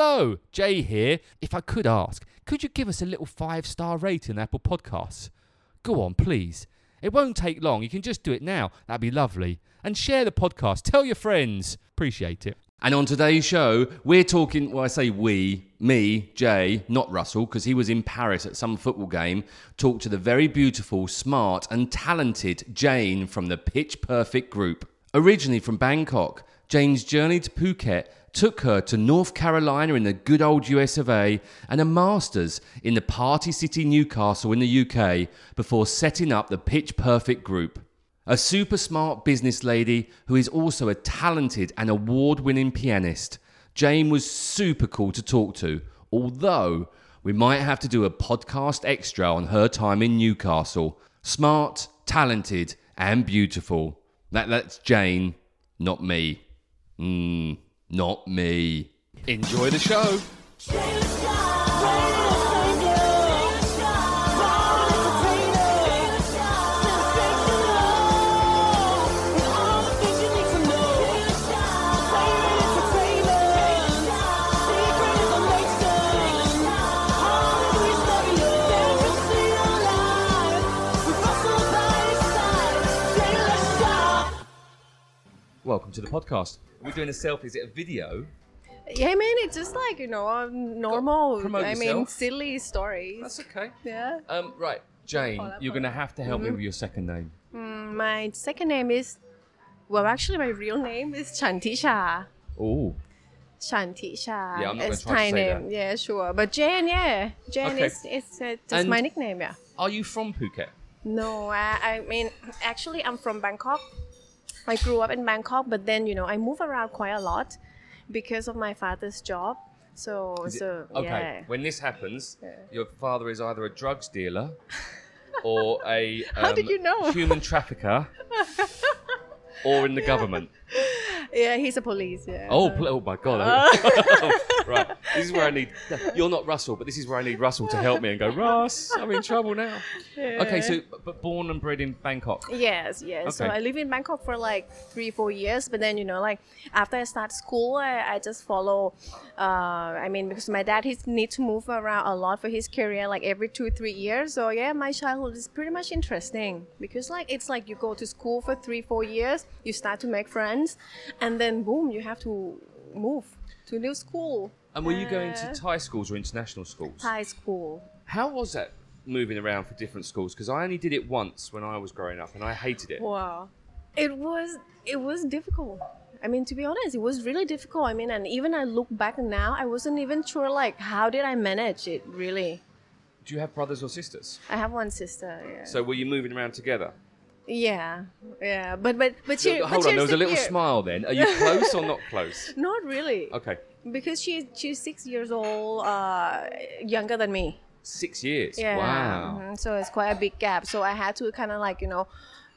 Hello, Jay here. If I could ask, could you give us a little five star rating on Apple Podcasts? Go on, please. It won't take long. You can just do it now. That'd be lovely. And share the podcast. Tell your friends. Appreciate it. And on today's show, we're talking, well, I say we, me, Jay, not Russell, because he was in Paris at some football game, talked to the very beautiful, smart, and talented Jane from the Pitch Perfect group. Originally from Bangkok, Jane's journey to Phuket took her to North Carolina in the good old US of A and a master's in the Party City Newcastle in the UK before setting up the Pitch Perfect group. A super smart business lady who is also a talented and award winning pianist. Jane was super cool to talk to, although we might have to do a podcast extra on her time in Newcastle. Smart, talented, and beautiful. That, that's Jane, not me. Mm, not me. Enjoy the show. Welcome to the podcast. We're doing a selfie. Is it a video? Yeah, I mean, it's just like, you know, a normal, promote I mean, yourself. silly stories. That's okay. yeah. Um, right, Jane, Hola, you're going to have to help me with your second name. Mm, my second name is, well, actually, my real name is Chantisha. Oh, Chantisha. Yeah, I'm not gonna it's try to Thai say name. that. Yeah, sure. But Jane, yeah. Jane Okay. is, is uh, just And- my nickname, yeah. are you from Phuket? No, I, I mean, actually, I'm from Bangkok. I grew up in Bangkok, but then, you know, I move around quite a lot because of my father's job. So, so, okay, yeah. when this happens, Yeah. your father is either a drugs dealer or a How did um, you know? human trafficker or in the government. Yeah, he's a police, yeah. Oh, pl- oh my god! right, this is where I need. You're not Russell, but this is where I need Russell to help me and go. Russ, I'm in trouble now. Okay, so but born and bred in Bangkok. Yes, yes. Okay. So I live in Bangkok for like three, four years. But then, you know, like after I start school, I, I just follow. Uh, I mean, because my dad he needs to move around a lot for his career, like every two, three years. So yeah, my childhood is pretty much interesting because like it's like you go to school for three, four years, you start to make friends, and then boom, you have to move to a new school. And were you going Uh, to Thai schools or international schools? Thai school? How was that moving around for different schools? Because I only did it once when I was growing up, and I hated it. Wow. It was it was difficult. I mean, to be honest, it was really difficult. I mean, and even I look back now, I wasn't even sure like how did I manage it really. Do you have brothers or sisters? I have one sister. Yeah. So were you moving around together? Yeah, yeah. But but but she. Hold on, there was a little smile then. Are you close or not close? Not really, Okay, because she she's six years old, uh, younger than me. six years. Yeah. Wow. mhm, So it's quite a big gap. So I had to kind of like you know,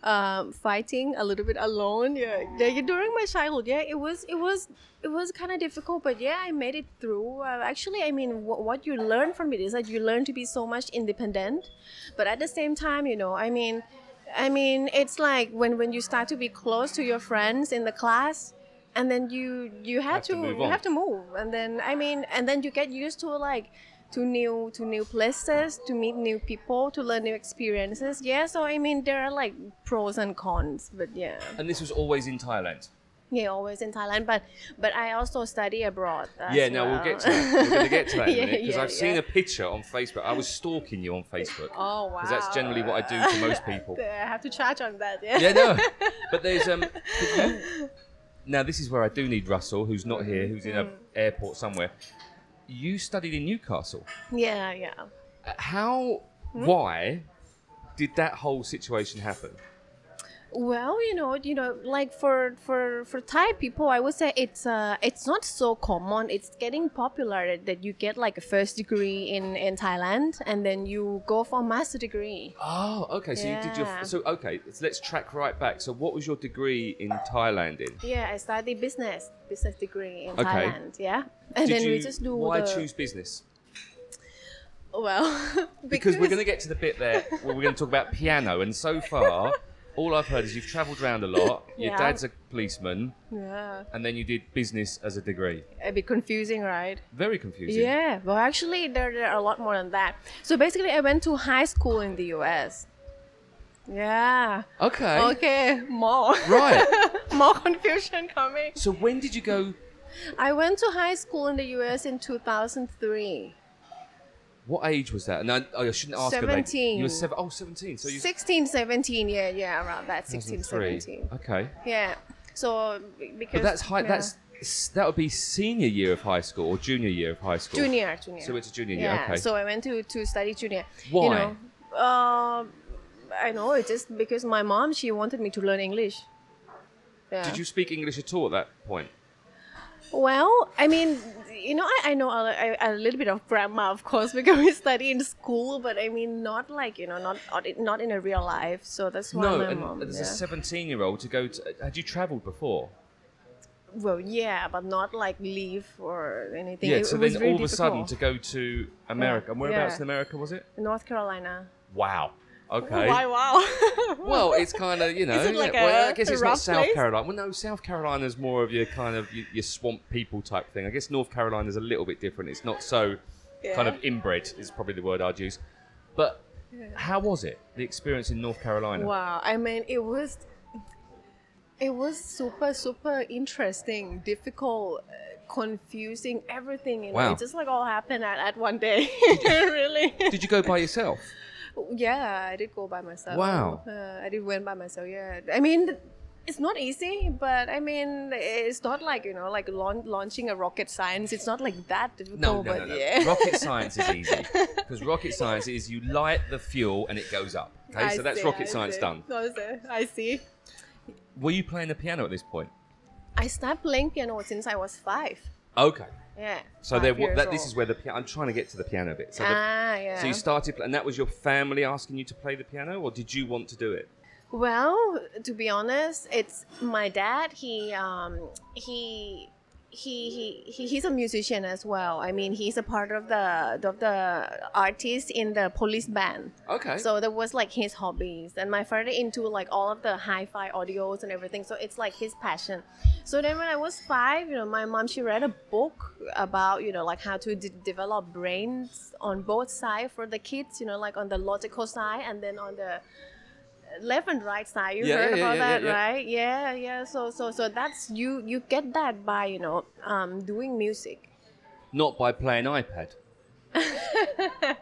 um, fighting a little bit alone. Yeah. yeah. During my childhood, yeah, it was it was it was kind of difficult, but yeah, I made it through. Uh, actually, I mean, wh- what you learn from it is that you learn to be so much independent, but at the same time, you know, I mean. I mean, it's like when, when you start to be close to your friends in the class, and then you you have, Have to to, move you on. have to move, and then I mean, and then you get used to like to new to new places, to meet new people, to learn new experiences. Yeah, so I mean, there are like pros and cons, but yeah, And this was always in Thailand. Yeah, always in Thailand, but but I also study abroad. yeah, now we'll well. get to that. We're going to get to that a Yeah, because yeah, I've seen a picture on Facebook. I was stalking you on Facebook. Oh wow! Because that's generally what I do to most people. I have to charge on that. Yeah. Yeah, no. But there's um. you, now this is where I do need Russell, who's not here, who's in an Mm. airport somewhere. You studied in Newcastle. Yeah, yeah. How? Hmm? Why did that whole situation happen? Well, you know, you know, like for for for Thai people, I would say it's uh it's not so common. It's getting popular that, you get like a first degree in in Thailand and then you go for a master degree. Oh, okay. So you did your so okay. So let's track right back. So what was your degree in Thailand in? Yeah, I studied business business degree in Okay. Thailand. Yeah, and Did then you, we just do why the choose business? well Because we're going to get to the bit there where we're going to talk about piano, and so far all I've heard is you've travelled around a lot. Your Yeah. dad's a policeman, Yeah. and then you did business as a degree. A bit confusing, right? Very confusing. Yeah, well, actually, there, there are a lot more than that. So basically, I went to high school in the US. Yeah. Okay. Okay, more. Right. more confusion coming. So when did you go? I went to high school in the US in 2003. What age was that? And oh, I shouldn't ask. her, mate. 17. You were seven. Oh, 17. So you. 16, 17, yeah, yeah, around that, 16, 17. Okay. Yeah. So because But that's high. yeah. That's that would be senior year of high school or junior year of high school. junior, junior. So it's a junior year. Okay. So I went to to study junior. Why? You know, um, I know it's just because my mom she wanted me to learn English. Yeah. Did you speak English at all at that point? Well, I mean, you know, I, I know a, a, a little bit of grammar, of course, because we study in school, but I mean, not like you know, not not in a real life. So that's why No, my and mom. as yeah. a 17 year old to go to. Had you travelled before? Well, yeah, but not like leave or anything. Yeah, It- so it was then really all of a sudden to go to America. And whereabouts yeah. in America was it? North Carolina. Wow. Okay. Why? Wow. Well, it's kind of you know. Is like yeah, well, a- I guess it's not South place? Carolina. Well, no, South Carolina is more of your kind of your, your swamp people type thing. I guess North Carolina is a little bit different. It's not so kind of inbred. Is probably the word I'd use. But how was it? The experience in North Carolina. Wow, I mean, it was, it was super, super interesting, difficult, uh, confusing, everything. You know, Wow. it just like all happened at, at one day. really. Did you go by yourself? Yeah, I did go by myself. Wow. Uh, I did went by myself. Yeah, I mean. It's not easy, but I mean, it's not like you know, like launch, launching a rocket science. It's not like that difficult. No, no, but no, no. yeah. Rocket science is easy because rocket science is you light the fuel and it goes up. Okay, I so that's see, rocket I science see. done. I see, I see. Were you playing the piano at this point? I started playing piano since I was five. Okay. Yeah. So there, wa- that, this is where the piano. I'm trying to get to the piano bit. So, the, ah, yeah. so you started, pl- and that was your family asking you to play the piano, or did you want to do it? Well, to be honest, it's my dad. He um he. He, he, he he's a musician as well. I mean, he's a part of the of the artists in the police band. Okay. So that was like his hobbies, and my father into like all of the hi-fi audios and everything. So it's like his passion. So then when I was five, you know, my mom she read a book about you know like how to de- develop brains on both sides for the kids. You know, like on the logical side and then on the left and right side. You Yeah, heard yeah, about yeah, that, right? Yeah, yeah. So so so that's you you get that by you know um doing music. Not by playing iPad.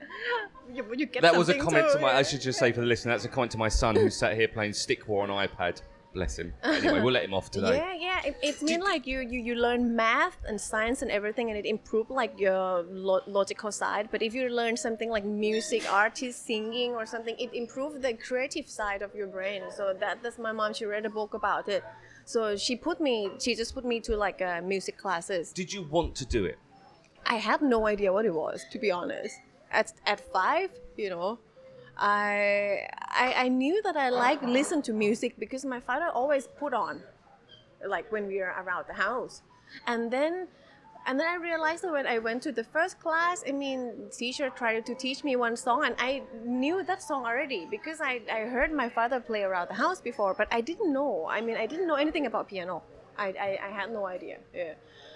You, you get That was a comment too, to my. I should just say for the listener, that's a comment to my son who sat here playing Stick War on iPad. Bless him. Anyway, we'll let him off today. Yeah, yeah. It, it's mean like you, you you learn math and science and everything, and it improve like your lo- logical side. But if you learn something like music, artist, singing, or something, it improves the creative side of your brain. So that that's my mom. She read a book about it. So she put me. She just put me to like uh, music classes. Did you want to do it? I had no idea what it was, to be honest. At at five, you know, I I, I knew that I like listen to music because my father always put on, like when we were around the house, and then. And then I realized that when I went to the first class, I mean, teacher tried to teach me one song, and I knew that song already because I, I heard my father play around the house before, but I didn't know. I mean, I didn't know anything about piano. I, I, I had no idea. Yeah,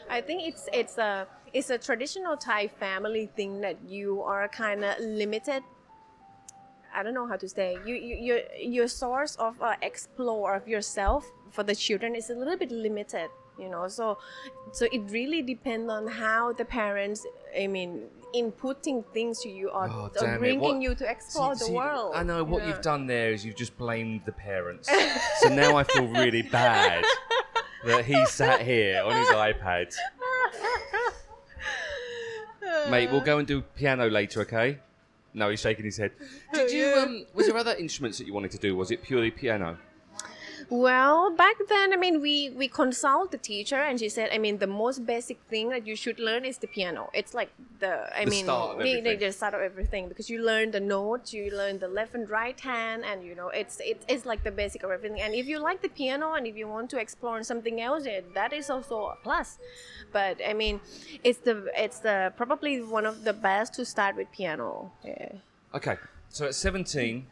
I think it's it's a it's a traditional Thai family thing that you are kind of limited. I don't know how to say. You, you your your source of uh, explore of yourself for the children is a little bit limited. You know, so so it really depends on how the parents. I mean, inputting things to you or, Oh, or bringing What- you to explore See- the see, world. I know what Yeah. you've done there is you've just blamed the parents. so now I feel really bad that he sat here on his iPad. Mate, we'll go and do piano later, okay? No, he's shaking his head. Did you? Um, was there other instruments that you wanted to do? Was it purely piano? Well, back then, I mean, we we consult the teacher, and she said, I mean, the most basic thing that you should learn is the piano. It's like the, I The mean, start of the, the, the start of everything because you learn the notes, you learn the left and right hand, and you know, it's it's, it's like the basic of everything. And if you like the piano, and if you want to explore something else, yeah, that is also a plus. But I mean, it's the it's the probably one of the best to start with piano. Yeah. Okay, so at 17,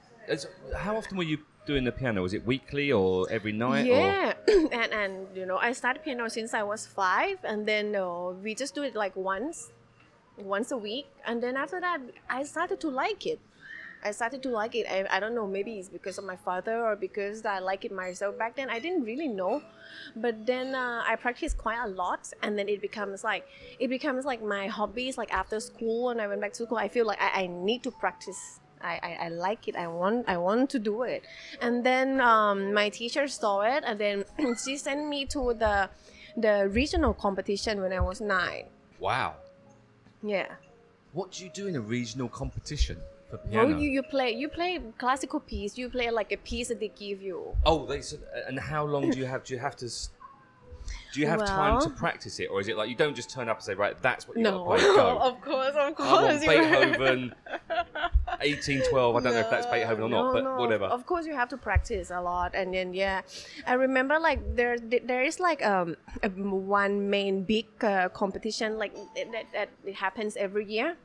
how often were you doing the piano? Was it weekly or every night? Yeah and and you know i started piano since i was five and then uh, we just do it like once once a week and then after that i started to like it i started to like it i, I don't know maybe it's because of my father or because i like it myself back then i didn't really know but then uh, i practiced quite a lot and then it becomes like it becomes like my hobbies like after school when i went back to school i feel like i, I need to practice I, I, I like it. I want I want to do it. And then um, my teacher saw it, and then she sent me to the the regional competition when I was nine. Wow. Yeah. What do you do in a regional competition for piano. Well, you, you play you play classical piece. You play like a piece that they give you. Oh, they said, and how long do you have? Do you have to? Do you have time to practice it, or is it like you don't just turn up and say, right, that's what you No, got to play? Go. of course, of I want course. Beethoven, 1812. I don't know if that's Beethoven or not, but no, whatever. Of course, you have to practice a lot, and then yeah, I remember like there there is like um a one main big uh, competition like that, that it happens every year.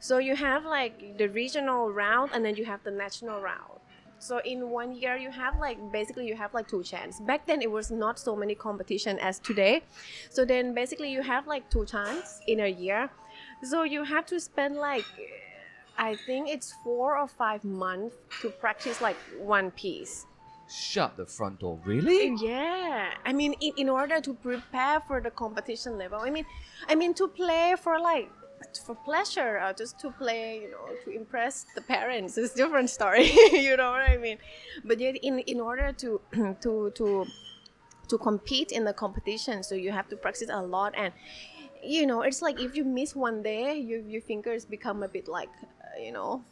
So you have like the regional round, and then you have the national round. So in one year, you have like basically you have like two chances. Back then, it was not so many competition as today. So then basically you have like two chances in a year. So you have to spend like I think it's four or five months to practice like one piece. Shut the front door. Really? Yeah, I mean, in, in order to prepare for the competition level, I mean, I mean to play for like for pleasure or just to play, you know, to impress the parents is different story. you know what I mean? But yet, in in order to to to to compete in the competition, so you have to practice a lot and. You know, it's like if you miss one day, your your fingers become a bit like, uh, you know,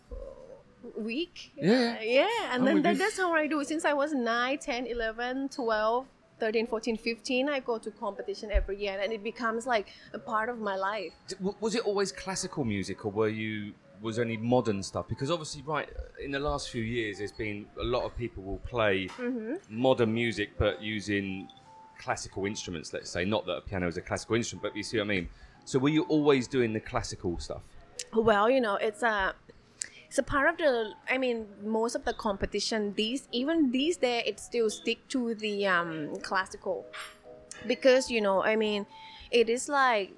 week. Yeah. Yeah, and I'm then that, that's how I do. Since I was 9, 10, 11, 12, 13, 14, 15, I go to competition every year and it becomes like a part of my life. Was it always classical music, or were you? Was there any modern stuff? Because obviously, right in the last few years, there's been a lot of people will play Mm-hmm. modern music, but using classical instruments. Let's say, not that a piano is a classical instrument, but you see what I mean. So, were you always doing the classical stuff? Well, you know, it's a it's a part of the I mean, most of the competition these even these days it still stick to the um classical. Because, you know, I mean, it is like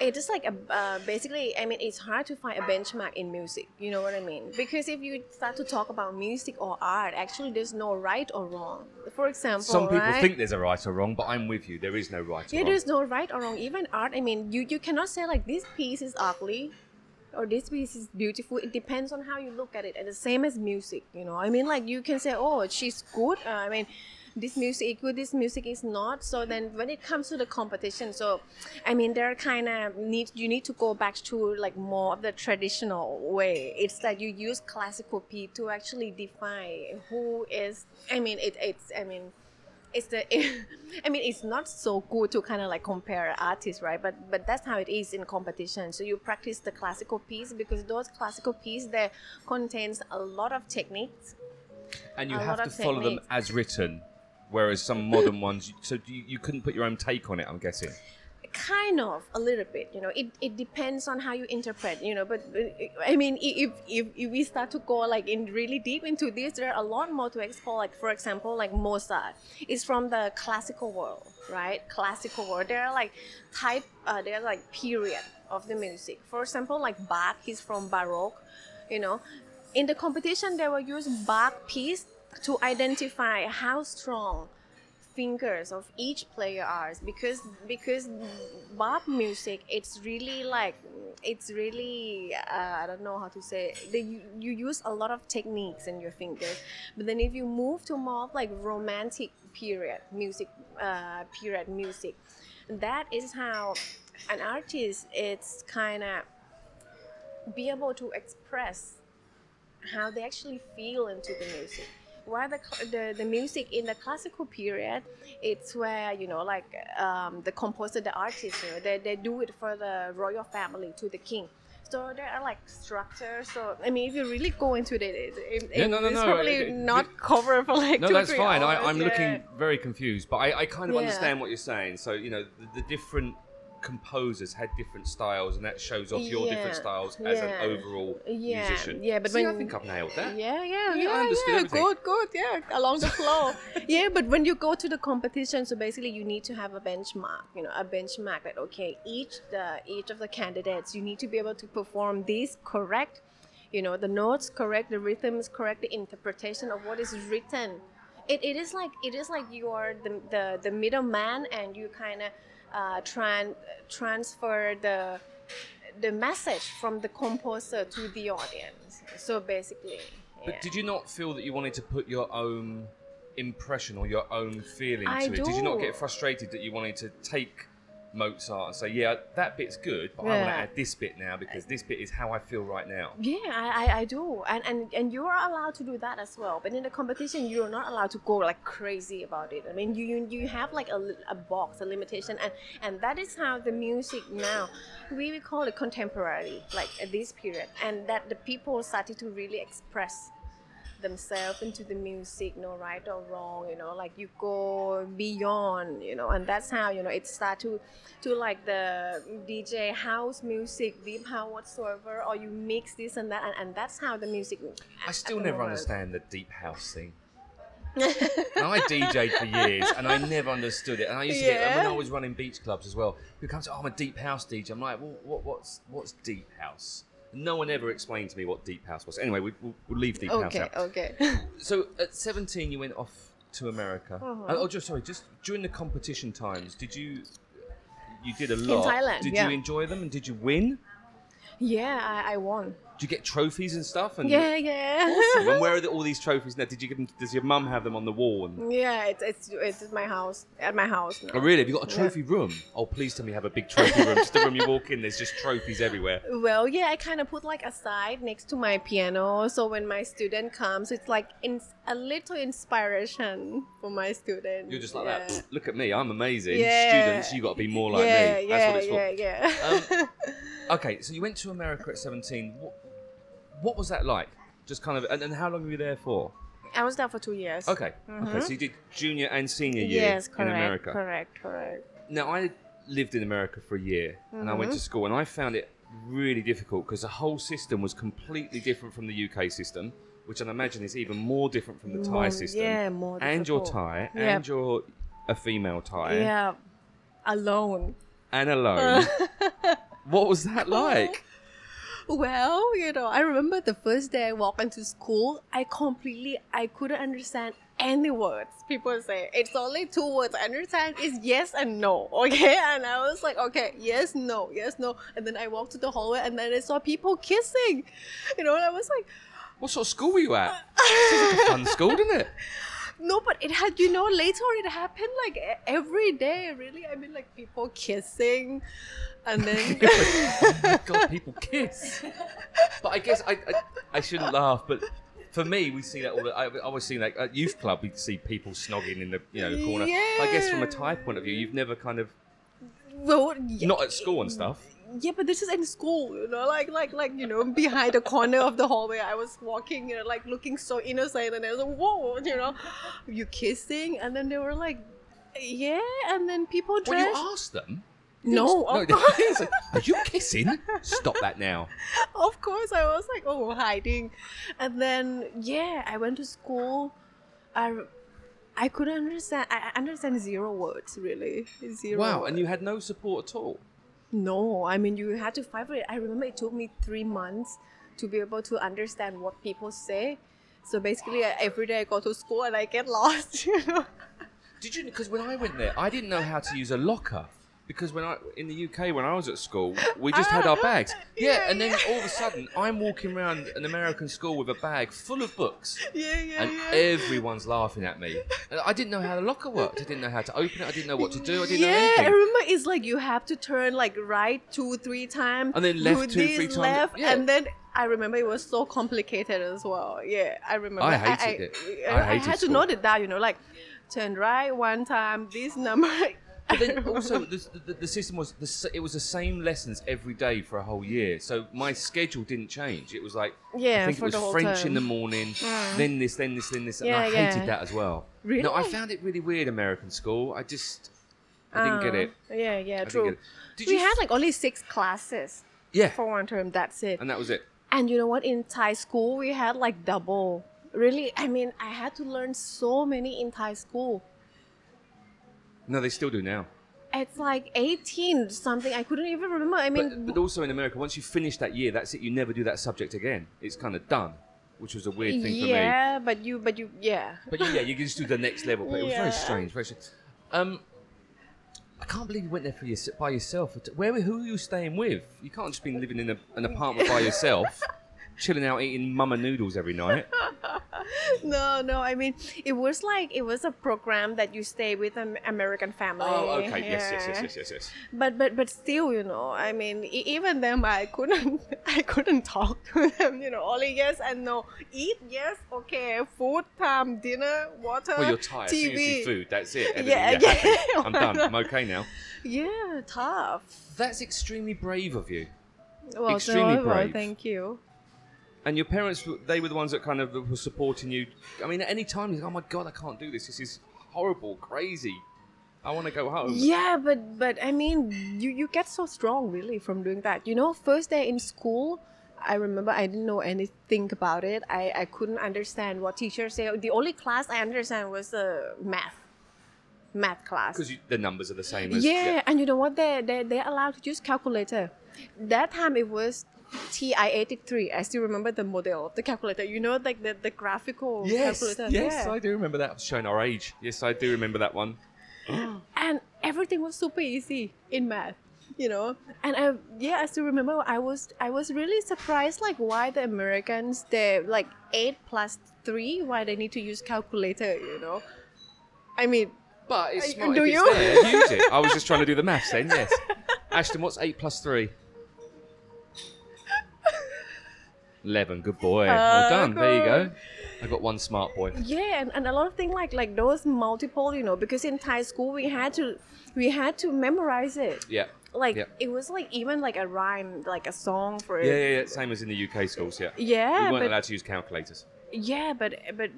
it is like a uh, basically i mean it's hard to find a benchmark in music you know what i mean because if you start to talk about music or art actually there's no right or wrong for example Some people right? think there's a right or wrong, but I'm with you. There is no right or Yeah, wrong. there's no right or wrong. Even art, I mean, you, you cannot say like this piece is ugly or this piece is beautiful. It depends on how you look at it. And the same as music, you know. I mean, like you can say, oh, she's good. Uh, I mean, this music is good, this music is not. So then when it comes to the competition, so I mean, there are kind of need you need to go back to like more of the traditional way. It's that you use classical P to actually define who is. I mean, it, it's. I mean it's the i mean it's not so good to kind of like compare artists right but but that's how it is in competition so you practice the classical piece because those classical piece they contains a lot of techniques and you have to follow them as written, whereas some modern ones. So you, you couldn't put your own take on it. I'm guessing. Kind of a little bit you know it, it depends on how you interpret you know but i mean if, if if we start to go like in really deep into this there are a lot more to explore. Like for example like mozart is from the classical world right? Classical world. There are like type uh, there are like period of the music. For example like bach he's from baroque you know. In the competition they will use bach piece to identify how strong fingers of each player are because because Bach music it's really like it's really uh, I don't know how to say they, you, you use a lot of techniques in your fingers. But then if you move to more like romantic period music uh, period music that is how an artist it's kind of be able to express how they actually feel into the music while the, the the music in the classical period it's where you know like um, the composer the artist you know, they, they do it for the royal family to the king so there are like structures so i mean if you really go into it, it, it Yeah, no, no, it's no, probably not covered for like No, two, that's fine. I, hours, I'm yeah. looking very confused, but I, I kind of Yeah. understand what you're saying. So you know, the, the different composers had different styles, and that shows off your different styles as yeah, an overall yeah, musician. yeah, but See, I think I've nailed that. Yeah, yeah, Yeah, yeah, I understood yeah. everything. Good, good, yeah, along the flow. yeah, but when you go to the competition, so basically you need to have a benchmark. You know, a benchmark that okay, each the each of the candidates, you need to be able to perform these correct. You know, the notes correct, the rhythm is correct, the interpretation of what is written. It, it is like it is like you are the the, the middleman, and you kind of uh, tran- transfer the the message from the composer to the audience. So basically, But yeah. did you not feel that you wanted to put your own impression or your own feeling I to it? Did you not get frustrated that you wanted to take Mozart and say, "Yeah, that bit's good, but I want to add this bit now because this bit is how I feel right now." Yeah, I, I, I do, and, and and you are allowed to do that as well. But in the competition, you're not allowed to go like crazy about it. I mean, you you, you have like a, a box, a limitation, and and that is how the music now we will call it contemporary, like at this period, and that the people started to really express themselves into the music, no right or wrong, you know, like you go beyond, you know, and that's how you know it start to to like the DJ house music, deep house whatsoever, or you mix this and that, and, and that's how the music. I still never moment. understand the deep house thing. And I DJ'd for years and I never understood it. And I used to get and when I was running beach clubs as well. People come to, oh, I'm a deep house DJ. I'm like, well, what, what's what's deep house? No one ever explained to me what deep house was. Anyway, we, we'll, we'll leave deep house Okay, out. okay. So at 17, you went off to America. Uh-huh. Oh, just sorry, just during the competition times, did you? You did a lot. In Thailand, Did yeah. you enjoy them and did you win? yeah, I, I won. Did you get trophies and stuff? And Yeah, yeah. Awesome. and where are the, all these trophies now? Did you get them? Does your mum have them on the wall? And yeah, it's, it's it's my house, at my house now. oh, really? Have you got a Yeah. trophy room? Oh, please tell me you have a big trophy room. just the room you walk in, there's just trophies everywhere. Well, yeah, I kind of put like a side next to my piano, so when my student comes, it's like in, a little inspiration for my student. You're just like yeah. that. Look at me, I'm amazing. Yeah. Students, you got to be more like yeah, me. yeah, That's what it's for. yeah, yeah, Um, Okay, so you went to America at 17. What, what was that like? Just kind of, and, and how long were you there for? I was there for two years. Okay, okay, so you did junior and senior year Mm-hmm. Yes, in correct, America. correct, correct. Now, I lived in America for a year and I went Mm-hmm. to school and I found it really difficult because the whole system was completely different from the UK system, which I imagine is even more different from the Thai system. yeah, more And you're. Thai, Yeah. and you're a female Thai, Yeah, alone. and alone. what was that like? Well, you know, I remember the first day I walked into school, I completely, I couldn't understand any words. People say it's only two words. I understand is yes and no. Okay, and I was like, okay, yes, no, yes, no. And then I walked to the hallway, and then I saw people kissing. You know, and I was like, What sort of school were you at? Sounds like a fun school, didn't it? no, but it had, you know, later it happened like every day. Really, I mean, like people kissing, and then. god, people kiss. But I guess I, I, I shouldn't laugh, but for me, we see that all. The, I, I always see that at youth club, we see people snogging in the you know the corner. I guess from a Thai point of view, you've never kind of well, yeah. not at school and stuff. Yeah, but this is in school, you know, like like like you know, behind the corner of the hallway, I was walking, you know, like looking so innocent, and I was like, whoa, you know, you kissing, and then they were like, yeah, and then people Well, you dressed. asked them. No, of, No, course, Are you kissing? Stop that now. of course, I was like, oh, hiding, and then yeah, I went to school. I I couldn't understand. I understand zero words really, zero. Wow, and you had no support at all. No, I mean you had to fight for it. I remember it took me three months to be able to understand what people say. So basically, every day I go to school and I get lost. You know. Did you? Because when I went there, I didn't know how to use a locker. Because when I in the UK when I was at school, we just had ah. our bags. Yeah, Yeah, and then yeah. all of a sudden I'm walking around an American school with a bag full of books, Yeah, yeah, and everyone's laughing at me. And I didn't know how the locker worked. I didn't know how to open it. I didn't know what to do. I didn't know yeah, I anything. remember it's like you have to turn like right two, three times, And then left two, three times. left, Yeah. and then I remember it was so complicated as well. Yeah, I remember. I hated it. I I, hated had to school. note it down. You know, like turn right one time, this number. But then also the, the, the system was the, it was the same lessons every day for a whole year. So my schedule didn't change. It was like yeah, I think it was French in the morning, then this, then this, then this, and Yeah, I hated yeah. that as well. Really? No, I found it really weird American school. I just I didn't get Uh, it. Yeah, yeah, I true. Did we you had like only six classes Yeah. for one term. That's it. And that was it. And you know what? In Thai school, we had like double. Really, I mean, I had to learn so many in Thai school. No, they still do now. It's like 18 something. I couldn't even remember. I mean, But, but also in America, once you finish that year, that's it. You never do that subject again. It's kind of done, which was a weird thing for me. yeah, but you, but you, yeah. But yeah, you can just do the next level. But it was Yeah. very strange. Very strange. Um, I can't believe you went there for your, by yourself. Where, who are you staying with? You can't just be living in a, an apartment by yourself, chilling out eating mama noodles every night. No, no. I mean, it was like it was a program that you stay with an American family. Oh, okay. Yes, yes, yes, yes, yes, yes. But but but still, you know, I mean, even them, I couldn't, I couldn't talk to them. You know, only yes and no. Eat yes, okay. Food time, dinner, water, Well, you're tired. As soon you see TV. food, that's it. Everything- Yeah, yeah, yeah. I'm done. I'm okay now. Yeah, tough. That's extremely brave of you. Well, Extremely so, well, brave. thank you. And your parents, they were the ones that kind of were supporting you. I mean, at any time, you go, oh my God, I can't do this. This is horrible, crazy. I want to go home. Yeah, but but I mean, you you get so strong really from doing that. You know, first day in school, I remember I didn't know anything about it. I I couldn't understand what teachers say. The only class I understand was uh, math, math class. Because the numbers are the same as. Yeah, and you know what? They they they're allowed to use calculator. That time it was TI-83. I still remember the model of the calculator. You know, like the, the graphical Yes, calculator. yes, yeah. I do remember that. Showing our age. Yes, I do remember that one. and everything was super easy in math you know and i yeah i still remember i was i was really surprised like why the americans they like 8 plus 3 why they need to use calculator you know i mean But it's do if it's you? there. Use it. I was just trying to do the maths then. Yes. Ashton, what's eight plus three? Eleven. Good boy. well Uh, done. There you go. I got one smart boy. yeah and, and a lot of things like like those multiple you know because in thai school we had to we had to memorize it Yeah. like Yeah. it was like even like a rhyme like a song for it Yeah, yeah, yeah. Same as in the UK schools. Yeah. Yeah, We weren't but allowed to use calculators. Yeah, but but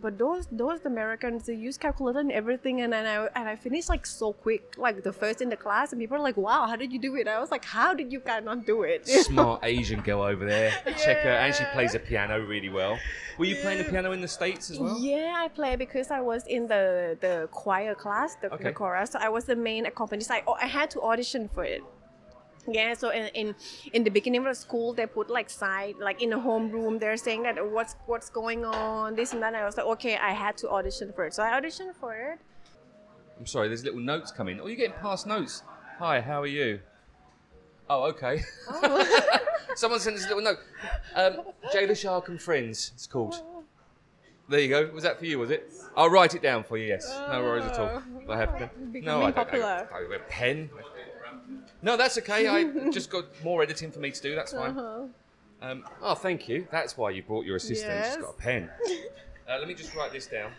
but those those Americans they use calculator and everything, and then I and I finished like so quick, like the first in the class, and people are like, "Wow, how did you do it?" I was like, "How did you guys not do it?" Smart Asian girl over there. Check her, and she plays the piano really well. Were you playing the piano in the states as well? Yeah, I play because I was in the the choir class, the, Okay. the chorus. So I was the main accompanist. I oh, I had to audition for it. Yeah, so in, in in the beginning of the school, they put like side like in a homeroom. They're saying that what's what's going on, this and that. I was like, okay, I had to audition for it. So I auditioned for it. I'm sorry, there's little notes coming. Oh, you're getting past notes. Hi, how are you? Oh, okay. Someone sent us a little note. Um, Jada Shark and Friends, it's called. There you go. Was that for you, was it? I'll write it down for you, yes. No worries at all. Do I have? No, I don't. Popular. I pen. No, that's okay. I just got more editing for me to do. That's fine. Uh-huh. Um, oh, thank you. That's why you brought your assistant. She's Yes. got a pen. Uh, let me just write this down.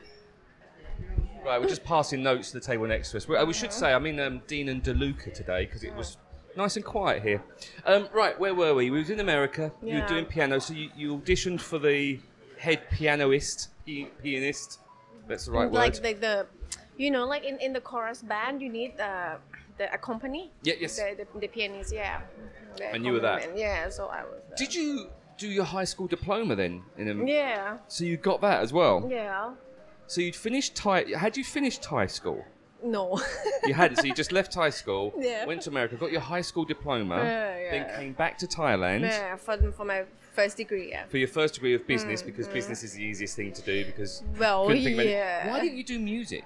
Right, we're just passing notes to the table next to us. We, uh, we should say, I mean, um, Dean and DeLuca today because it was nice and quiet here. Um, right, where were we? We was in America. You were Yeah. doing piano, so you, you auditioned for the head pianoist, pi- pianist. That's the right like word. the, the you know like in, in the chorus band you need the the company. Yeah, yes. the, the, the pianist yeah The And you were that? yeah so i was there. Did you do your high school diploma then? In a, yeah So you got that as well. yeah So you'd finished Thai. Had you finished Thai school? no You hadn't. So you just left high school, Yeah. went to America, got your high school diploma, Yeah, then came back to Thailand yeah for, for my first degree yeah for your first degree of business mm, because mm. business is the easiest thing to do because. Well, couldn't think of any- yeah. Why didn't you do music?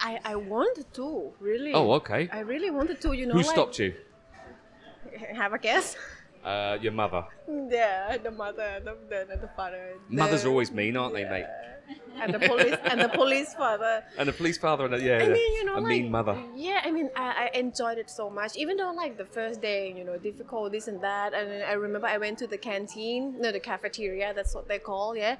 I i wanted to really Oh, okay. i really wanted to you know Who like, stopped you? have a guess Uh, your mother. yeah the mother the, the, the father Mothers the- are always mean, aren't they, mate? and the police and the police father And the police father and a, yeah, I mean, you know, a like, mean mother. Yeah, I mean, I, I enjoyed it so much. Even though, like, the first day, you know, difficult, this and that. And then I remember I went to the canteen, no, the cafeteria, that's what they call, yeah.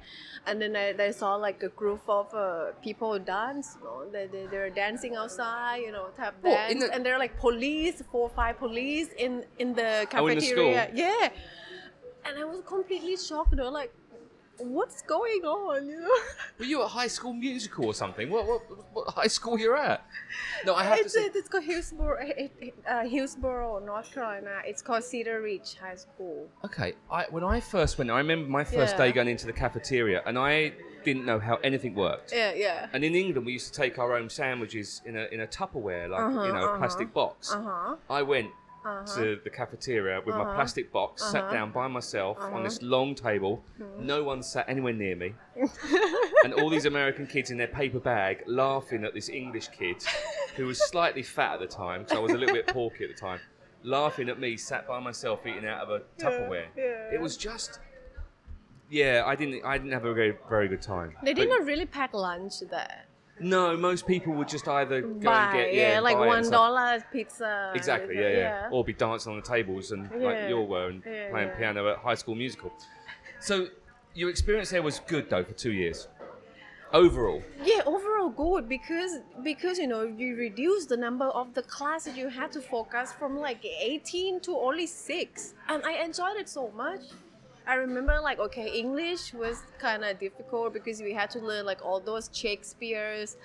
And then I, I saw, like, a group of uh, people dance, you know, they, they, they were dancing outside, you know, tap What, dance. the- And they're like police, four or five police in, in the Oh, in the cafeteria. Yeah. And I was completely shocked, you know, like, what's going on? You know, Were you at High School Musical or something? What what, what high school you're at? No, I have to it's, say. it's called Hillsborough, it- uh, Hillsborough, North Carolina. It's called Cedar Ridge High School. Okay, I, when I first went, I remember my first day going into the cafeteria, and I didn't know how anything worked. Yeah, yeah. And in England, we used to take our own sandwiches in a in a Tupperware, like Uh-huh, you know, a uh-huh. plastic box. Uh huh. I went Uh-huh. to the cafeteria with my Uh-huh. plastic box, sat Uh-huh. down by myself on Uh-huh. Hmm. this long table. No one sat anywhere near me, and all these American kids in their paper bag laughing at this English kid who was slightly fat at the time, because I was a little bit porky at the time, laughing at me, sat by myself eating out of a Tupperware. yeah. It was just. Yeah, I didn't. I didn't have a very, very good time. They did not really pack lunch there. No, most people would just either go Buy, and get yeah, like it and one pizza. Exactly, yeah, yeah, Or be dancing on the tables and Yeah. like you were and Yeah, playing yeah. piano at High School Musical. So your experience there was good though for two years. Overall, Yeah, overall good because because you know you reduce the number of the class that you had to focus from like 18 to only 6 and I enjoyed it so much. I remember like okay English was kind of difficult because we had to learn like all those Shakespeare's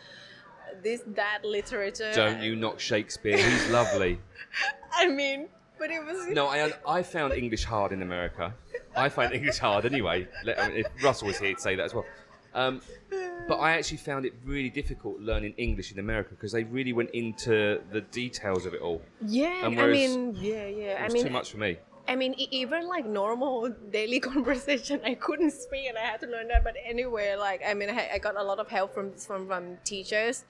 this that literature. don't you knock Shakespeare? He's lovely. I mean, but it was No, I I found English hard in America. I find English hard anyway. Let- I mean, if Russell was here, he'd say that as well. Um, but I actually found it really difficult learning English in America because they really went into the details of it all. yeah, and I mean, yeah, yeah. It I was mean, too much for me. I mean, even like normal daily conversation, I couldn't speak, and I had to learn that. But anyway, like I mean, I, I got a lot of help from from from teachers,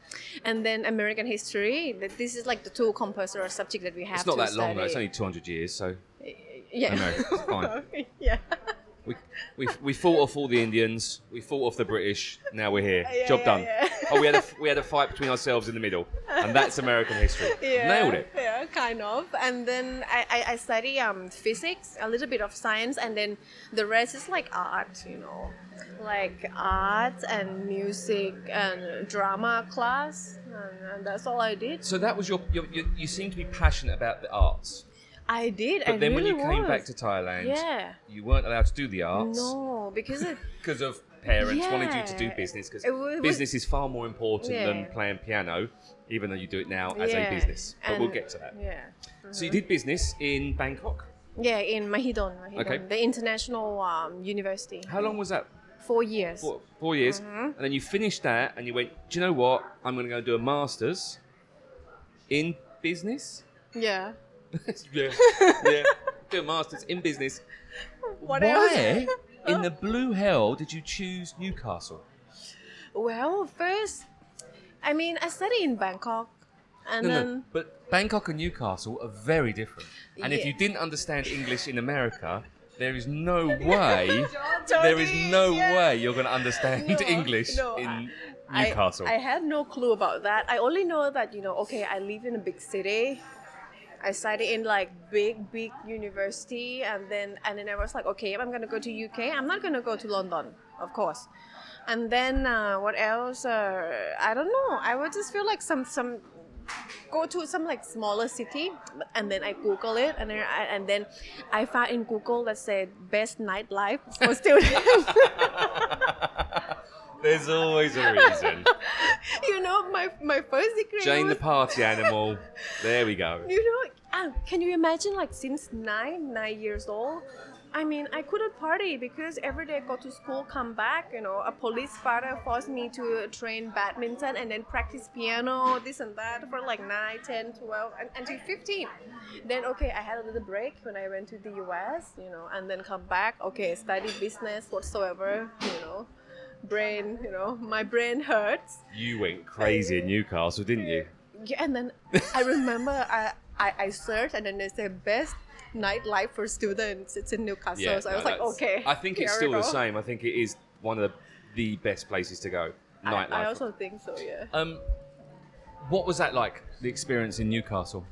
and then American history. that This is like the two compulsory subject that we have. It's not that long though. It's only 200 years, so yeah. It's fine. yeah. We, we, we fought off all the Indians. We fought off the British. Now we're here. Yeah, Job yeah, done. yeah. oh, we had a we had a fight between ourselves in the middle, and that's American history. Yeah, Nailed it. Yeah, kind of. And then I, I, I study um, physics, a little bit of science, and then the rest is like art, you know, like art and music and drama class, and, and that's all I did. So that was your, your, your you seem to be passionate about the arts, I did. but I then really when you came back to Thailand, yeah, you weren't allowed to do the arts no, because it, because of parents wanted you to do business because was- business is far more important than playing piano, even though you do it now as yeah, a business. But we'll get to that. Yeah. So you did business in Bangkok. Yeah, in Mahidol, Mahidol Okay. the international um, university. How long was that? Four years. Four, four years. Mm-hmm. And then you finished that and you went, do you know what? I'm going to go do a master's in business. Yeah. Yeah. yeah. Do a master's in business. What Why in the oh. blue hell did you choose Newcastle? Well, first, I mean, I studied in Bangkok, and No, then no. But Bangkok and Newcastle are very different. And if you didn't understand English in America, there is no way, there is no yeah. way you're going to understand No, English no, in I- Newcastle. I, had no clue about that. I only know that you know, okay, I live in a big city. I studied in like big, big university, and then and then I was like, okay, if I'm gonna go to UK, I'm not gonna go to London, of course. And then uh, what else? Uh, I don't know. I would just feel like some some go to some like smaller city, and then I Google it, and then I, and then I found in Google that said best nightlife for students. There's always a reason. you know, my my first degree. Jane the party animal. There we go. you know, uh, can you imagine like since nine nine years old? I mean, I couldn't party because every day I go to school, come back, you know, a police father forced me to train badminton and then practice piano, this and that for like 9, 10, 12, and, until 15. Then, okay, I had a little break when I went to the US, you know, and then come back, okay, study business whatsoever, you know, brain, you know, my brain hurts. You went crazy in Newcastle, didn't you? Yeah, and then I remember I, I, I searched and then they said best nightlife for students. It's in Newcastle. so I was like, okay. I think it's still the same. I think it is one of the, the best places to go. I, Nightlife. I also think so, yeah. Um, what was that like? The experience in Newcastle.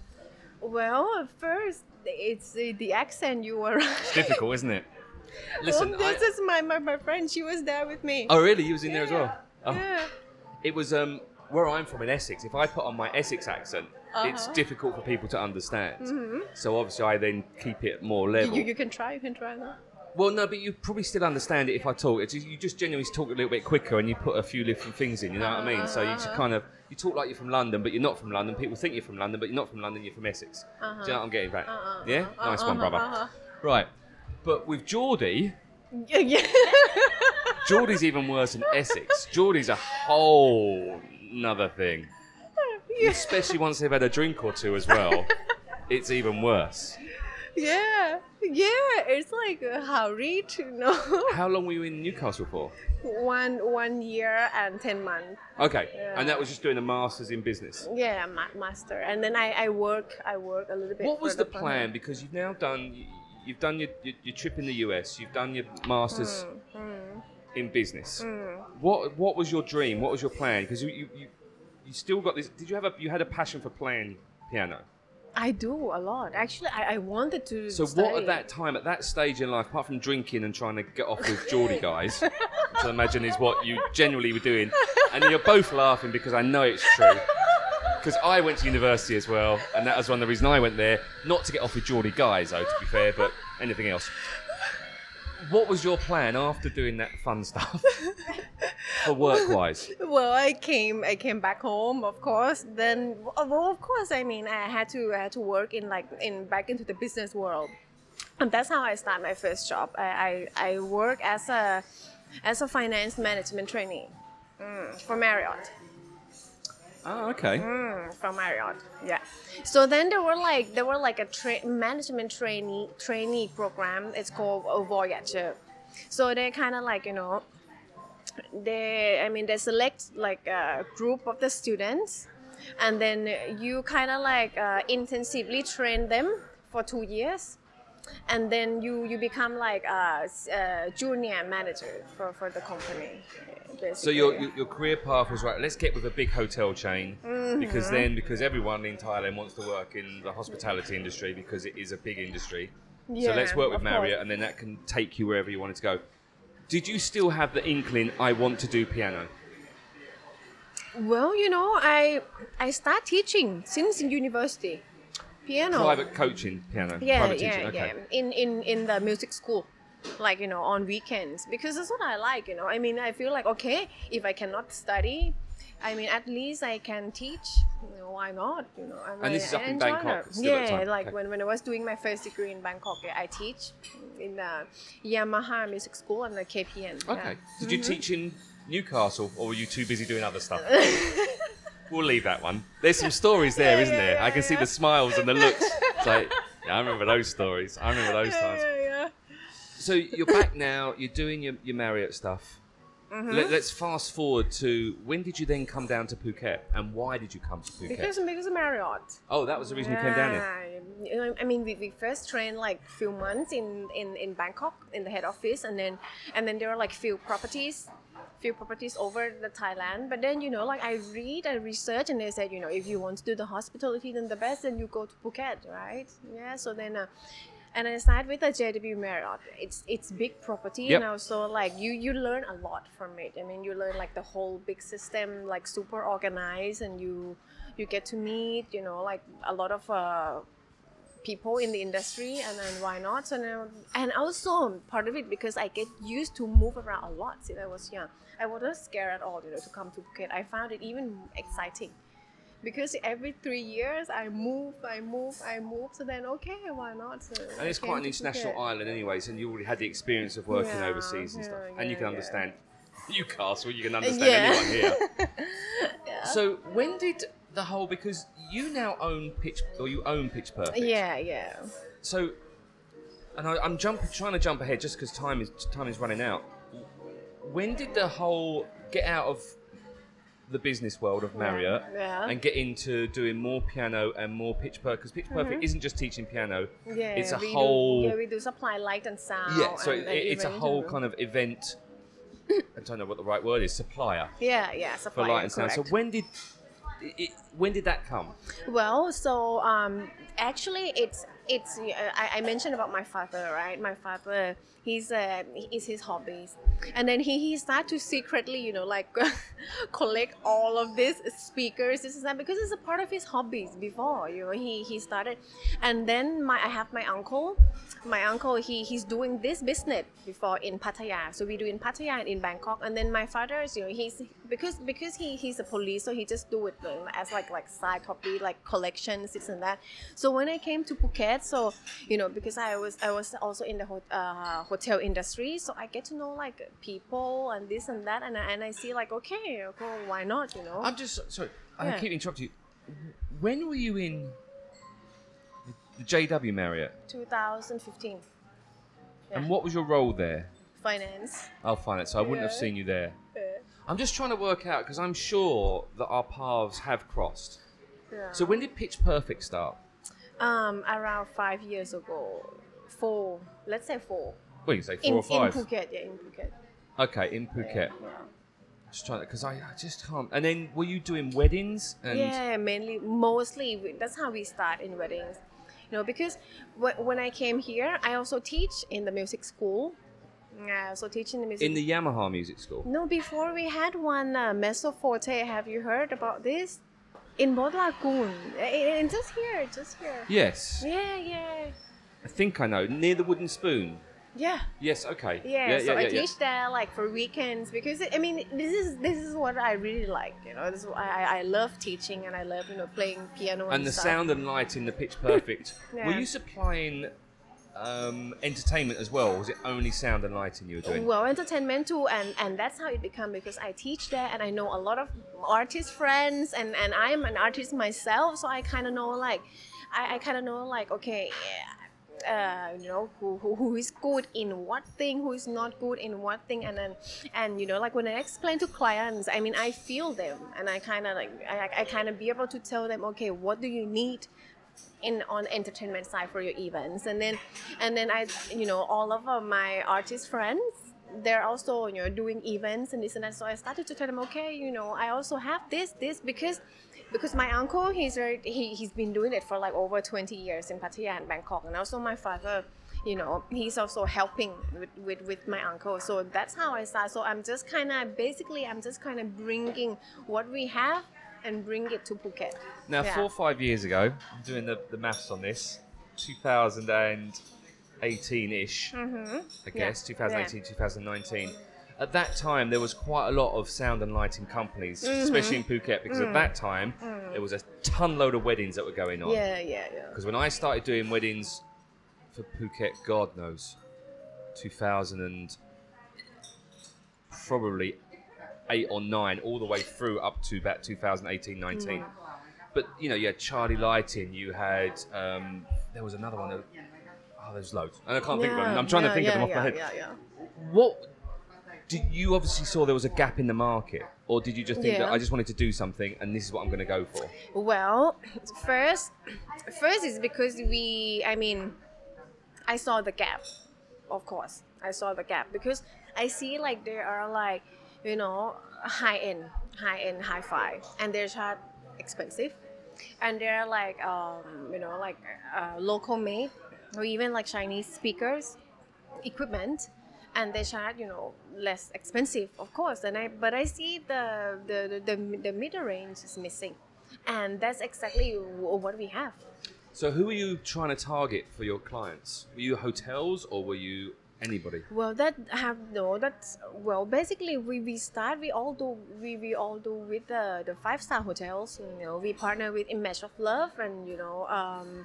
Well, at first, it's the, the accent you were. It's difficult, isn't it? Listen. oh, this I- is my, my, my friend. She was there with me. oh, really? You was in there as well. Oh. Yeah. It was um where I'm from in Essex. If I put on my Essex accent, it's Uh-huh. difficult for people to understand. Mhm. So obviously, I then keep it more level. you, you can try. You can try that. Well, no, but you probably still understand it if I talk. It's just, you just genuinely talk a little bit quicker and you put a few different things in. You know what I mean? So you just Uh-huh. kind of you talk like you're from London, but you're not from London. People think you're from London, but you're not from London. You're from Essex. Do you know what I'm getting at? Uh-uh, yeah, uh-uh, nice one, uh-huh, brother. uh-huh. Right, but with Geordie, Yeah, yeah. Geordie's even worse than Essex. Geordie's a whole another thing. Especially once they've had a drink or two as well. It's even worse. yeah, yeah. It's like how rich, you know. How long were you in Newcastle for? one one year and ten months. Okay, Yeah. and that was just doing a masters in business. Yeah, ma- master, and then I, I work I work a little bit. What was further the plan? Because you've now done, you've done your, your, your trip in the US, you've done your masters Mm, in business. mm. What what was your dream? What was your plan? Because you, you you you still got this. Did you have a you had a passion for playing piano? I do a lot. Actually, I, I wanted to. So study. what at that time, at that stage in life, apart from drinking and trying to get off with Geordie guys, which I imagine is what you generally were doing, and you're both laughing because I know it's true. Because I went to university as well, and that was one of the reasons I went there. Not to get off with Geordie guys, though, to be fair, but anything else. What was your plan after doing that fun stuff for work-wise? Well, I came I came back home, of course. Then, well, of course, I mean, I had to I had to work in like in back into the business world, and that's how I started my first job. I I, I work as a as a finance management trainee mm, for Marriott. Oh, okay. Mm, from Marriott, yeah. So then there were like there were like a tra- management trainee trainee program. It's called a Voyager. So they kind of like you know, they I mean they select like a group of the students, and then you kind of like uh, intensively train them for two years. And then you, you become like a junior manager for, for the company. Basically. So your, your your career path was right. Let's get with a big hotel chain because Mm-hmm. then because everyone in Thailand wants to work in the hospitality industry because it is a big industry. so let's work with Marriott, course. and then that can take you wherever you wanted to go. Did you still have the inkling? I want to do piano. Well, you know, I I start teaching since in university, piano. Private coaching piano. yeah, private yeah, teaching. Okay. yeah. In in in the music school, like you know, on weekends because that's what I like. You know, I mean, I feel like okay, if I cannot study, I mean, at least I can teach. You know, why not? You know, I And this is up in Bangkok that. still at Yeah, like Okay. when, when I was doing my first degree in Bangkok, eh, I teach in the Yamaha Music School and the KPN. yeah. Okay. Did you mm-hmm. teach in Newcastle, or were you too busy doing other stuff? we'll leave that one. There's some stories there, Yeah, not yeah, there? I yeah, can see the smiles and the looks. It's like, yeah, I remember those stories. I remember those times. Yeah, yeah. So you're back now. You're doing your, your Marriott stuff. Mm-hmm. Let, us fast forward to when did you then come down to Phuket, and why did you come to Phuket? Because because of Marriott. oh, that was the reason you came down here. Yeah, I mean, we, we first trained like few months in, in, in Bangkok in the head office, and then and then there were like few properties, few properties over the Thailand. But then you know, like I read, I research, and they said, you know, if you want to do the hospitality, then the best, then you go to Phuket, right? Yeah. So then. Uh, and I started with the JW Marriott. It's it's big property, Yep. and also like you you learn a lot from it. I mean, you learn like the whole big system, like super organized, and you you get to meet, you know, like a lot of uh, people in the industry, and then why not? So now, and also part of it because I get used to move around a lot since I was young. I wasn't scared at all, you know, to come to Phuket. I found it even exciting because every three years I move, I move, I move. So then, okay, why not? So And it's quite an international island, anyways, and you already had the experience of working Yeah, overseas and yeah, stuff, and you yeah, can yeah. understand Newcastle. You can understand Yeah. anyone here. Yeah. So when did the whole because you now own Pitch or you own Pitch Perfect? yeah, yeah. So, and I, I'm jump, trying to jump ahead just because time is time is running out. When did the whole get out of the business world of Marriott Yeah. and get into doing more piano and more pitch perfect? Because pitch perfect isn't just teaching piano; Yeah, it's a whole Do, yeah, we do supply light and sound. yeah. So and, it, and it's a whole kind of event. I don't know what the right word is. Supplier yeah, yeah, for light and sound. So when did it, when did that come? Well, so um, actually, it's it's uh, I, I mentioned about my father, right? My father, he's uh, is his hobbies, and then he he start to secretly, you know, like collect all of these speakers, this is that, because it's a part of his hobbies. Before, you know, he he started, and then my I have my uncle. My uncle, he he's doing this business before in Pattaya. So we do in Pattaya and in Bangkok, and then my father is, you know, he's because because he he's a police, so he just do it um, as like like side hobby, like collections, this and that. So when I came to Phuket, so you know, because I was I was also in the ho- uh, hotel industry, so I get to know like people and this and that, and I, and I see like okay, okay, why not, you know? I'm just sorry. I Yeah. keep interrupting you. When were you in the, JW Marriott? 2015 And what was your role there? finance. Oh, finance. So I wouldn't have seen you there. Yeah. I'm just trying to work out because I'm sure that our paths have crossed. Yeah. So when did Pitch Perfect start? um, around five years ago, four, let's say four. Well, you say four in, or five. in Phuket, yeah, in Phuket. okay, in Phuket. Yeah. Just trying because I, I just can't. And then were you doing weddings? And yeah, mainly, mostly, that's how we start in weddings. You know, because wh- when I came here, I also teach in the music school. I also teach in the music. in the Yamaha Music School. no, before we had one uh, Mezzo Forte. Have you heard about this? In Boat Lagoon. Eh, eh, just here, just here. Yes, Yeah, yeah, I think I know. Near the Wooden Spoon. Yeah. Yes. Okay. Yeah, so I yeah. teach there like for weekends because I mean this is this is what I really like. You know, this is why I, I love teaching and I love you know playing piano and, And the stuff. sound and light in the Pitch Perfect. Were you supplying um, entertainment as well, or was it only sound and lighting you were doing? well entertainment too and and that's how it became because i teach there and i know a lot of artist friends and and i'm an artist myself so i kind of know like i, I kind of know like okay uh, you know who, who, who is good in what thing who is not good in what thing and then and you know like when i explain to clients i mean i feel them and i kind of like i, I kind of be able to tell them okay what do you need in on entertainment side for your events? And then and then i you know all of uh, my artist friends they're also you know doing events and this and that. So i started to tell them okay you know i also have this this because because my uncle he's very, he, he's been doing it for like over 20 years in pattaya and bangkok and also my father you know he's also helping with, with, with my uncle so that's how i start so i'm just kind of basically i'm just kind of bringing what we have and bring it to phuket Now, Yeah. four or five years ago, I'm doing the, the maths on this, 2018 ish, mm-hmm. I guess, Yeah. 2018, 2019. At that time, there was quite a lot of sound and lighting companies, Mm-hmm. especially in Phuket, because at that time, there was a ton load of weddings that were going on. Mm. Yeah, yeah, yeah. Because when I started doing weddings for Phuket, God knows, 2000 and probably eight or nine, all the way through up to about 2018, 19. Mm. But you know, you had Charlie Lighting, you had um, there was another one. That, oh, there's loads, and I can't think of them. I'm trying to think yeah, of them off yeah, my head. Yeah, yeah. What did you obviously saw there was a gap in the market, or did you just think that I just wanted to do something and this is what I'm going to go for? Well, first, first is because we. I mean, I saw the gap. Of course, I saw the gap because I see like there are like, you know, high end, high end, high fi, and they're charged expensive, and they're like, um, you know, like uh, local made, or even like Chinese speakers, equipment and they charge you know less expensive of course and i but i see the the the, the, the middle range is missing and that's exactly what we have So, who are you trying to target for your clients? Were you hotels or were you anybody? well that have no that's well basically we, we start we all do we, we all do with the the five star hotels you know we partner with image of love and you know um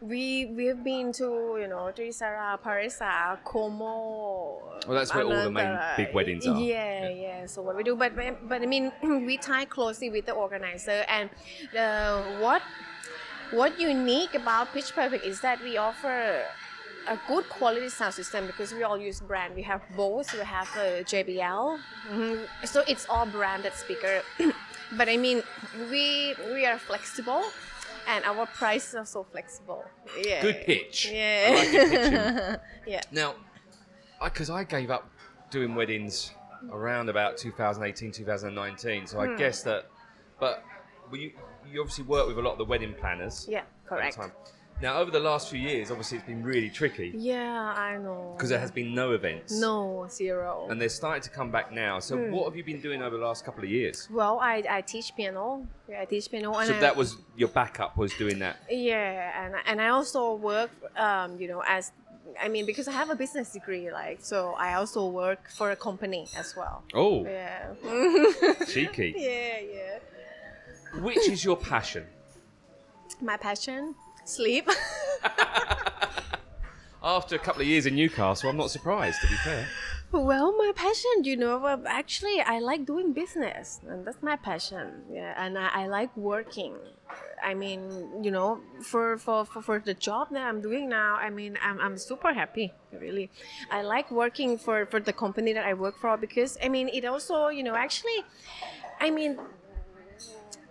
we we've been to you know Trisara, Paresa, Como. Well, that's where all the main big weddings are. Yeah, yeah, So what we do, but but I mean, we tie closely with the organizer, and the what what unique about Pitch Perfect is that we offer a good quality sound system because we all use brand. We have Bose, we have uh, JBL, Mhm. so it's all branded speaker. but I mean, we we are flexible, and our prices are so flexible. Yeah. Good pitch. Yeah. I like yeah. Now, because I, gave up doing weddings around about 2018, 2019, so I Hmm. guess that. But you you obviously work with a lot of the wedding planners. Yeah. Correct. Now, over the last few years, obviously, it's been really tricky Yeah, I know. because there has been no events. no zero. And they're starting to come back now. So, Hmm. what have you been doing over the last couple of years? well, I, I teach piano. Yeah, I teach piano. And So I, that was your backup was doing that. Yeah, and and I also work, um, you know, as I mean, because I have a business degree, like so, I also work for a company as well. Oh, Yeah. cheeky. yeah, yeah. Which is your passion? My passion, sleep. After a couple of years in Newcastle, I'm not surprised, to be fair. well, my passion, you know, well, actually, I like doing business, and that's my passion. Yeah, and I, I like working. I mean, you know, for, for, for, for the job that I'm doing now, I mean, I'm, I'm super happy, really. I like working for, for the company that I work for because, I mean, it also, you know, actually, I mean,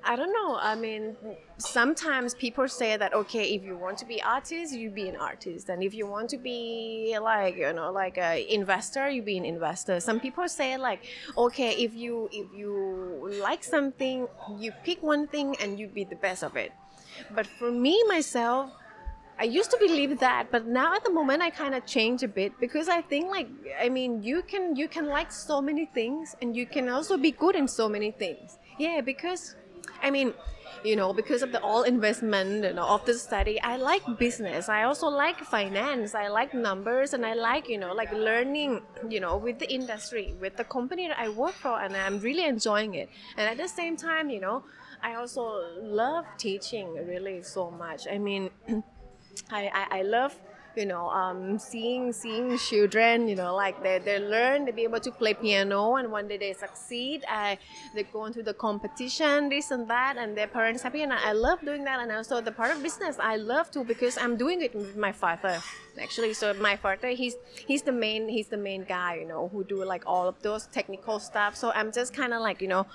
I don't know. I mean, sometimes people say that okay, if you want to be artist, you be an artist, and if you want to be like you know like a investor, you be an investor. Some people say like okay, if you if you like something, you pick one thing and you be the best of it. But for me myself, I used to believe that, but now at the moment I kind of change a bit because I think like I mean you can you can like so many things and you can also be good in so many things. Yeah, because I mean, you know, because of the all investment you know, of the study, I like business. I also like finance. I like numbers, and I like you know like learning you know with the industry, with the company that I work for, and I'm really enjoying it. And at the same time, you know, I also love teaching really so much. I mean. I, I, I love you know um, seeing seeing children you know like they, they learn they be able to play piano and one day they succeed I, they go into the competition this and that and their parents happy and I, I love doing that and also the part of business I love to because I'm doing it with my father actually so my father he's he's the main he's the main guy you know who do like all of those technical stuff so I'm just kind of like you know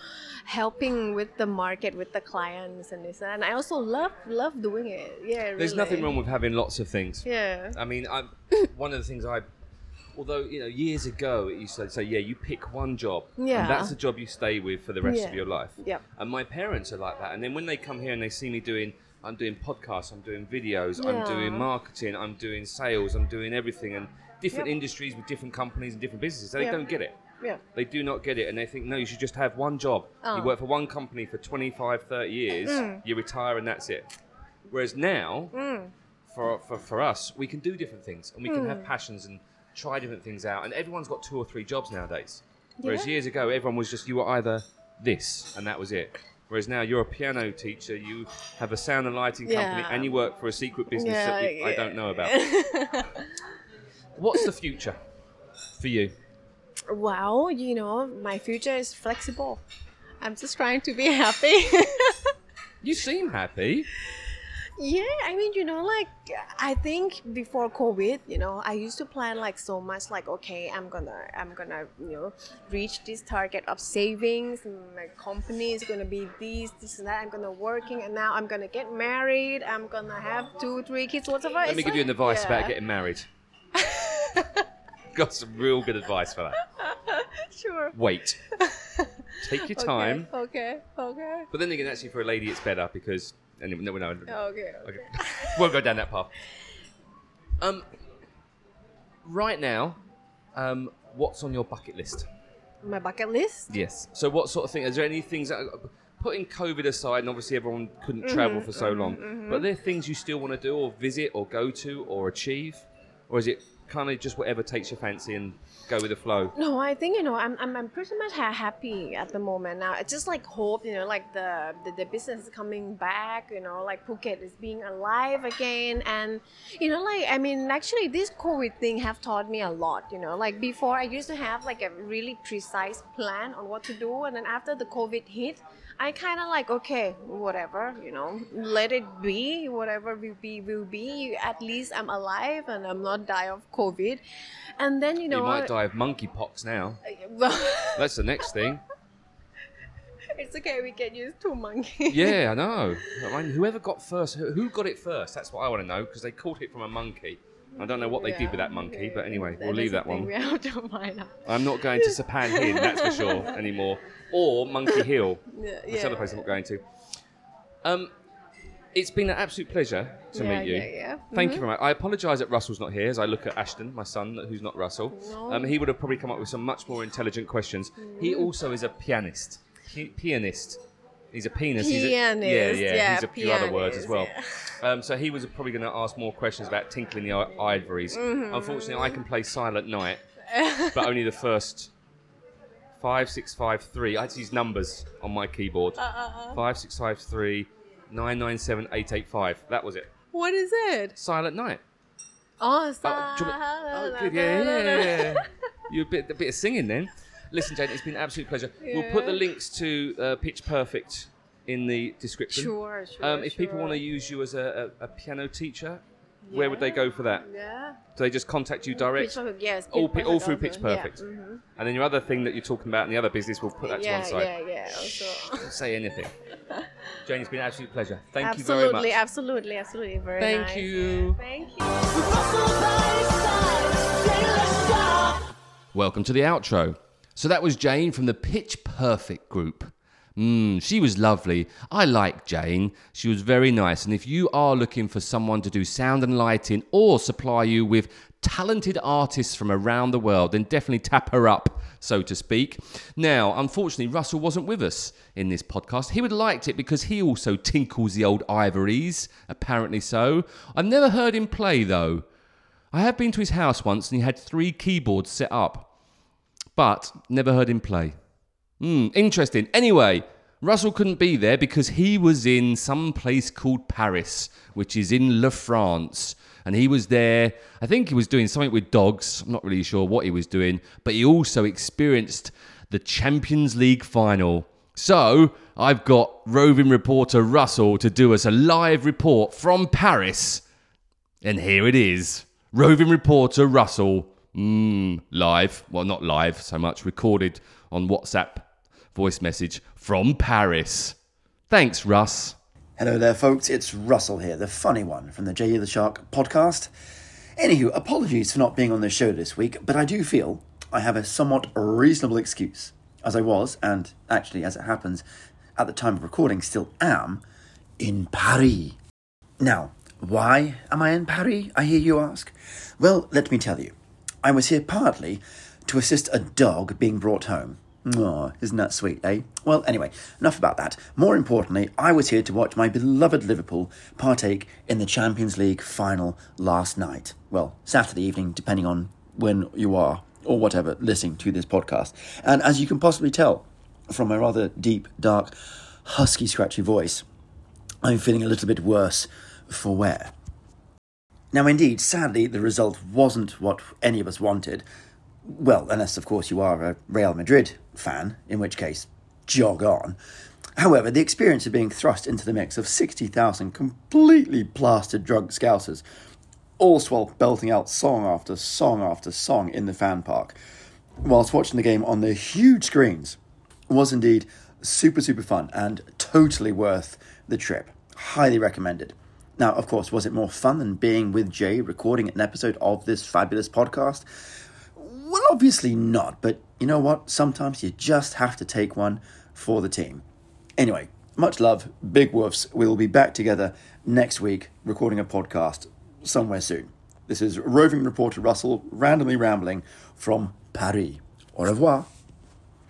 helping with the market with the clients and this and I also love love doing it yeah There's really. nothing wrong with having lots of things. yeah I mean, I one of the things I, although you know, years ago it used to say, yeah, you pick one job, Yeah. and that's the job you stay with for the rest of your life. Yep. And my parents are like that. And then when they come here and they see me doing, I'm doing podcasts, I'm doing videos, I'm doing marketing, I'm doing sales, I'm doing everything, and different Yep. industries with different companies and different businesses. They Yep. don't get it. yeah They do not get it, and they think, no, you should just have one job. Oh. You work for one company for 25, 30 years, Mm. you retire, and that's it. Whereas now, for, for, for us, we can do different things, and we can Hmm. have passions and try different things out. And everyone's got two or three jobs nowadays. Whereas Yeah. years ago, everyone was just, you were either this, and that was it. Whereas now, you're a piano teacher, you have a sound and lighting company, Yeah. and you work for a secret business that we, I don't know about. What's the future for you? Well, you know, my future is flexible. I'm just trying to be happy. You seem happy. Yeah, I mean, you know, like I think before COVID, you know, I used to plan like so much like okay, I'm to I'm to, you know, reach this target of savings, my company is to be this this and that. I'm to working and now I'm to get married. I'm to have two, three kids whatever. Let It's me give you an advice about getting married. Got some real good advice for that. Sure. Wait. Take your time. Okay. Okay. But then again, actually, for a lady, it's better because. Anyway, no, no, no. Okay. Okay. Okay. Won't go down that path. Um, right now, um, what's on your bucket list? My bucket list. Yes. So, what sort of thing? Is there any things that, putting COVID aside, and obviously everyone couldn't travel for so long, but are there things you still want to do, or visit, or go to, or achieve, or is it kind of just whatever takes your fancy and go with the flow? No, I think you know I'm, I'm, I'm pretty much ha- happy at the moment now. I just like hope you know like the, the the business is coming back. You know like Phuket is being alive again, and you know like I mean actually this COVID thing have taught me a lot. You know like before I used to have like a really precise plan on what to do, and then after the COVID hit. I kind of like okay, whatever, you know, let it be. Whatever will be, will be. At least I'm alive and I'm not die of COVID. And then you know, you might die of monkeypox now. Well, That's the next thing. it's okay. We can use two monkeys. Yeah, I know. I mean, whoever got first, who got it first? That's what I want to know because they caught it from a monkey. I don't know what they did with that monkey, but anyway, we'll leave that one. We have to out. I'm not going to Sapan Hin, that's for sure, anymore. Or Monkey Hill. Yeah, That's the other place I'm not going to. Um, It's been an absolute pleasure to Yeah, meet you. yeah, yeah. Thank you very much. I apologise that Russell's not here as I look at Ashton, my son, who's not Russell. No. Um, he would have probably come up with some much more intelligent questions. He Mm. also is a pianist. Pi- pianist. He's a penis. He's a, Pianist, yeah, yeah. yeah, he's a few other words as well. pianist, Um, so he was probably going to ask more questions about tinkling the i- ivories. Mm-hmm. Unfortunately, I can play Silent Night, but only the first five, six, five, three. I had to use numbers on my keyboard. Uh, Five, six, five, three, nine, nine, seven, eight, eight, five. That was it. What is it? Silent Night. Oh, Oh, do you want- oh, good. Yeah, yeah, yeah, yeah. You a bit, a bit of singing then. Listen, Jane, it's been an absolute pleasure. We'll put the links to uh, Pitch Perfect in the description. Sure, sure. Um, if people want to use you as a, a, a piano teacher, where would they go for that? Yeah. Do they just contact you direct? Pitch Perfect, yes. all, Pitch pi- all Perfect through also, Pitch yeah, Perfect. mhm. And then your other thing that you're talking about in the other business, we'll put that to yeah, one side. yeah, yeah. Also. Don't say anything. Jane, it's been an absolute pleasure. Thank absolutely, you very much. absolutely, absolutely. Absolutely very Thank nice. you. Thank you. Welcome to the outro. So that was Jane from the Pitch Perfect group. Mm, she was lovely. I like Jane. She was very nice. And if you are looking for someone to do sound and lighting or supply you with talented artists from around the world, then definitely tap her up, so to speak. Now, unfortunately, Russell wasn't with us in this podcast. He would have liked it because he also tinkles the old ivories, apparently so. I've never heard him play though. I have been to his house once and he had three keyboards set up, but never heard him play. Hmm, interesting. Anyway, Russell couldn't be there because he was in some place called Paris, which is in La France. And he was there, I think he was doing something with dogs. I'm not really sure what he was doing, but he also experienced the Champions League final. So I've got roving reporter Russell to do us a live report from Paris. And here it is. Roving reporter Russell, mm, live, well, not live so much, recorded on WhatsApp voice message from Paris. Thanks, Russ. Hello there, folks. It's Russell here, the funny one from the J. the Shark podcast. Anywho, apologies for not being on the show this week, but I do feel I have a somewhat reasonable excuse, as I was, and actually, as it happens, at the time of recording, still am, in Paris. Now, why am I in Paris, I hear you ask? Well, let me tell you. I was here partly to assist a dog being brought home. Oh, isn't that sweet, eh? Well, anyway, enough about that. More importantly, I was here to watch my beloved Liverpool partake in the Champions League final last night. Well, Saturday evening, depending on when you are, or whatever, listening to this podcast. And as you can possibly tell from my rather deep, dark, husky, scratchy voice, I'm feeling a little bit worse for wear. Now, indeed, sadly, the result wasn't what any of us wanted. Well, unless, of course, you are a Real Madrid fan, in which case, jog on. However, the experience of being thrust into the mix of 60,000 completely plastered drug scousers, all while belting out song after song after song in the fan park, whilst watching the game on the huge screens, was indeed super, super fun and totally worth the trip. Highly recommended. Now, of course, was it more fun than being with Jay recording an episode of this fabulous podcast? Well, obviously not, but you know what? Sometimes you just have to take one for the team. Anyway, much love, big woofs. We will be back together next week recording a podcast somewhere soon. This is roving reporter Russell randomly rambling from Paris. Au revoir.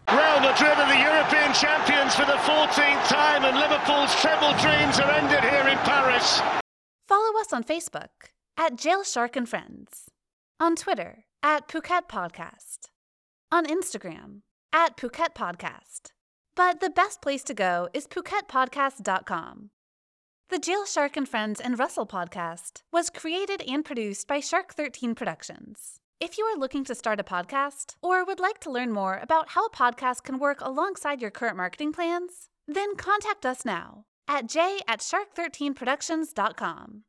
Real Madrid are the European champions for the 14th time, and Liverpool's treble dreams are ended here in Paris. Follow us on Facebook at Jail Shark and Friends, on Twitter at Phuket Podcast, on Instagram at Phuket Podcast. But the best place to go is PhuketPodcast.com. The Jail Shark and Friends and Russell podcast was created and produced by Shark 13 Productions. If you are looking to start a podcast or would like to learn more about how a podcast can work alongside your current marketing plans, then contact us now at j at shark13productions.com.